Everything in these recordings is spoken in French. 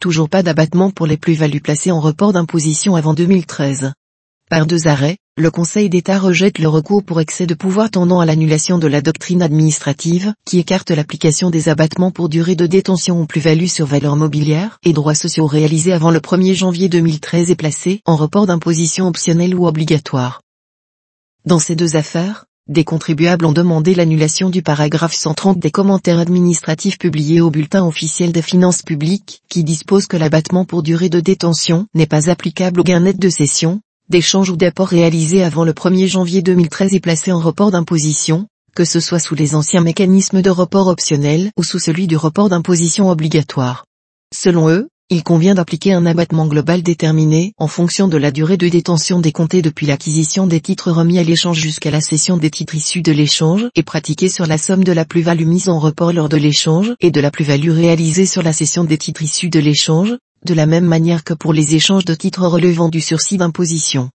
toujours pas d'abattement pour les plus-values placées en report d'imposition avant 2013. Par deux arrêts, le Conseil d'État rejette le recours pour excès de pouvoir tendant à l'annulation de la doctrine administrative, qui écarte l'application des abattements pour durée de détention ou plus-value sur valeur mobilière et droits sociaux réalisés avant le 1er janvier 2013 et placés en report d'imposition optionnel ou obligatoire. Dans ces deux affaires, des contribuables ont demandé l'annulation du paragraphe 130 des commentaires administratifs publiés au bulletin officiel des finances publiques, qui dispose que l'abattement pour durée de détention n'est pas applicable au gain net de cession, d'échange ou d'apport réalisé avant le 1er janvier 2013 et placé en report d'imposition, que ce soit sous les anciens mécanismes de report optionnel ou sous celui du report d'imposition obligatoire. Selon eux, il convient d'appliquer un abattement global déterminé en fonction de la durée de détention décomptée depuis l'acquisition des titres remis à l'échange jusqu'à la cession des titres issus de l'échange et pratiqué sur la somme de la plus-value mise en report lors de l'échange et de la plus-value réalisée sur la cession des titres issus de l'échange, de la même manière que pour les échanges de titres relevant du sursis d'imposition.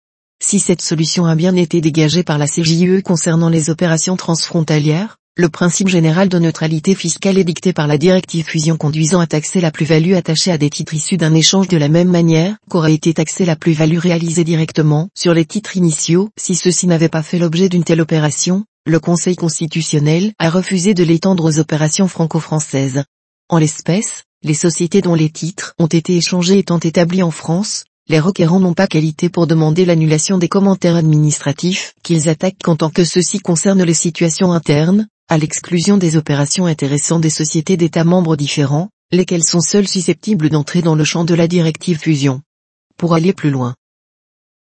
Si cette solution a bien été dégagée par la CJUE concernant les opérations transfrontalières, le principe général de neutralité fiscale est dicté par la directive fusion conduisant à taxer la plus-value attachée à des titres issus d'un échange de la même manière qu'aurait été taxée la plus-value réalisée directement sur les titres initiaux si ceux-ci n'avaient pas fait l'objet d'une telle opération, le Conseil constitutionnel a refusé de l'étendre aux opérations franco-françaises. En l'espèce, les sociétés dont les titres ont été échangés étant établis en France, les requérants n'ont pas qualité pour demander l'annulation des commentaires administratifs qu'ils attaquent en tant que ceux-ci concernent les situations internes, à l'exclusion des opérations intéressant des sociétés d'États membres différents, lesquelles sont seules susceptibles d'entrer dans le champ de la directive fusion. Pour aller plus loin,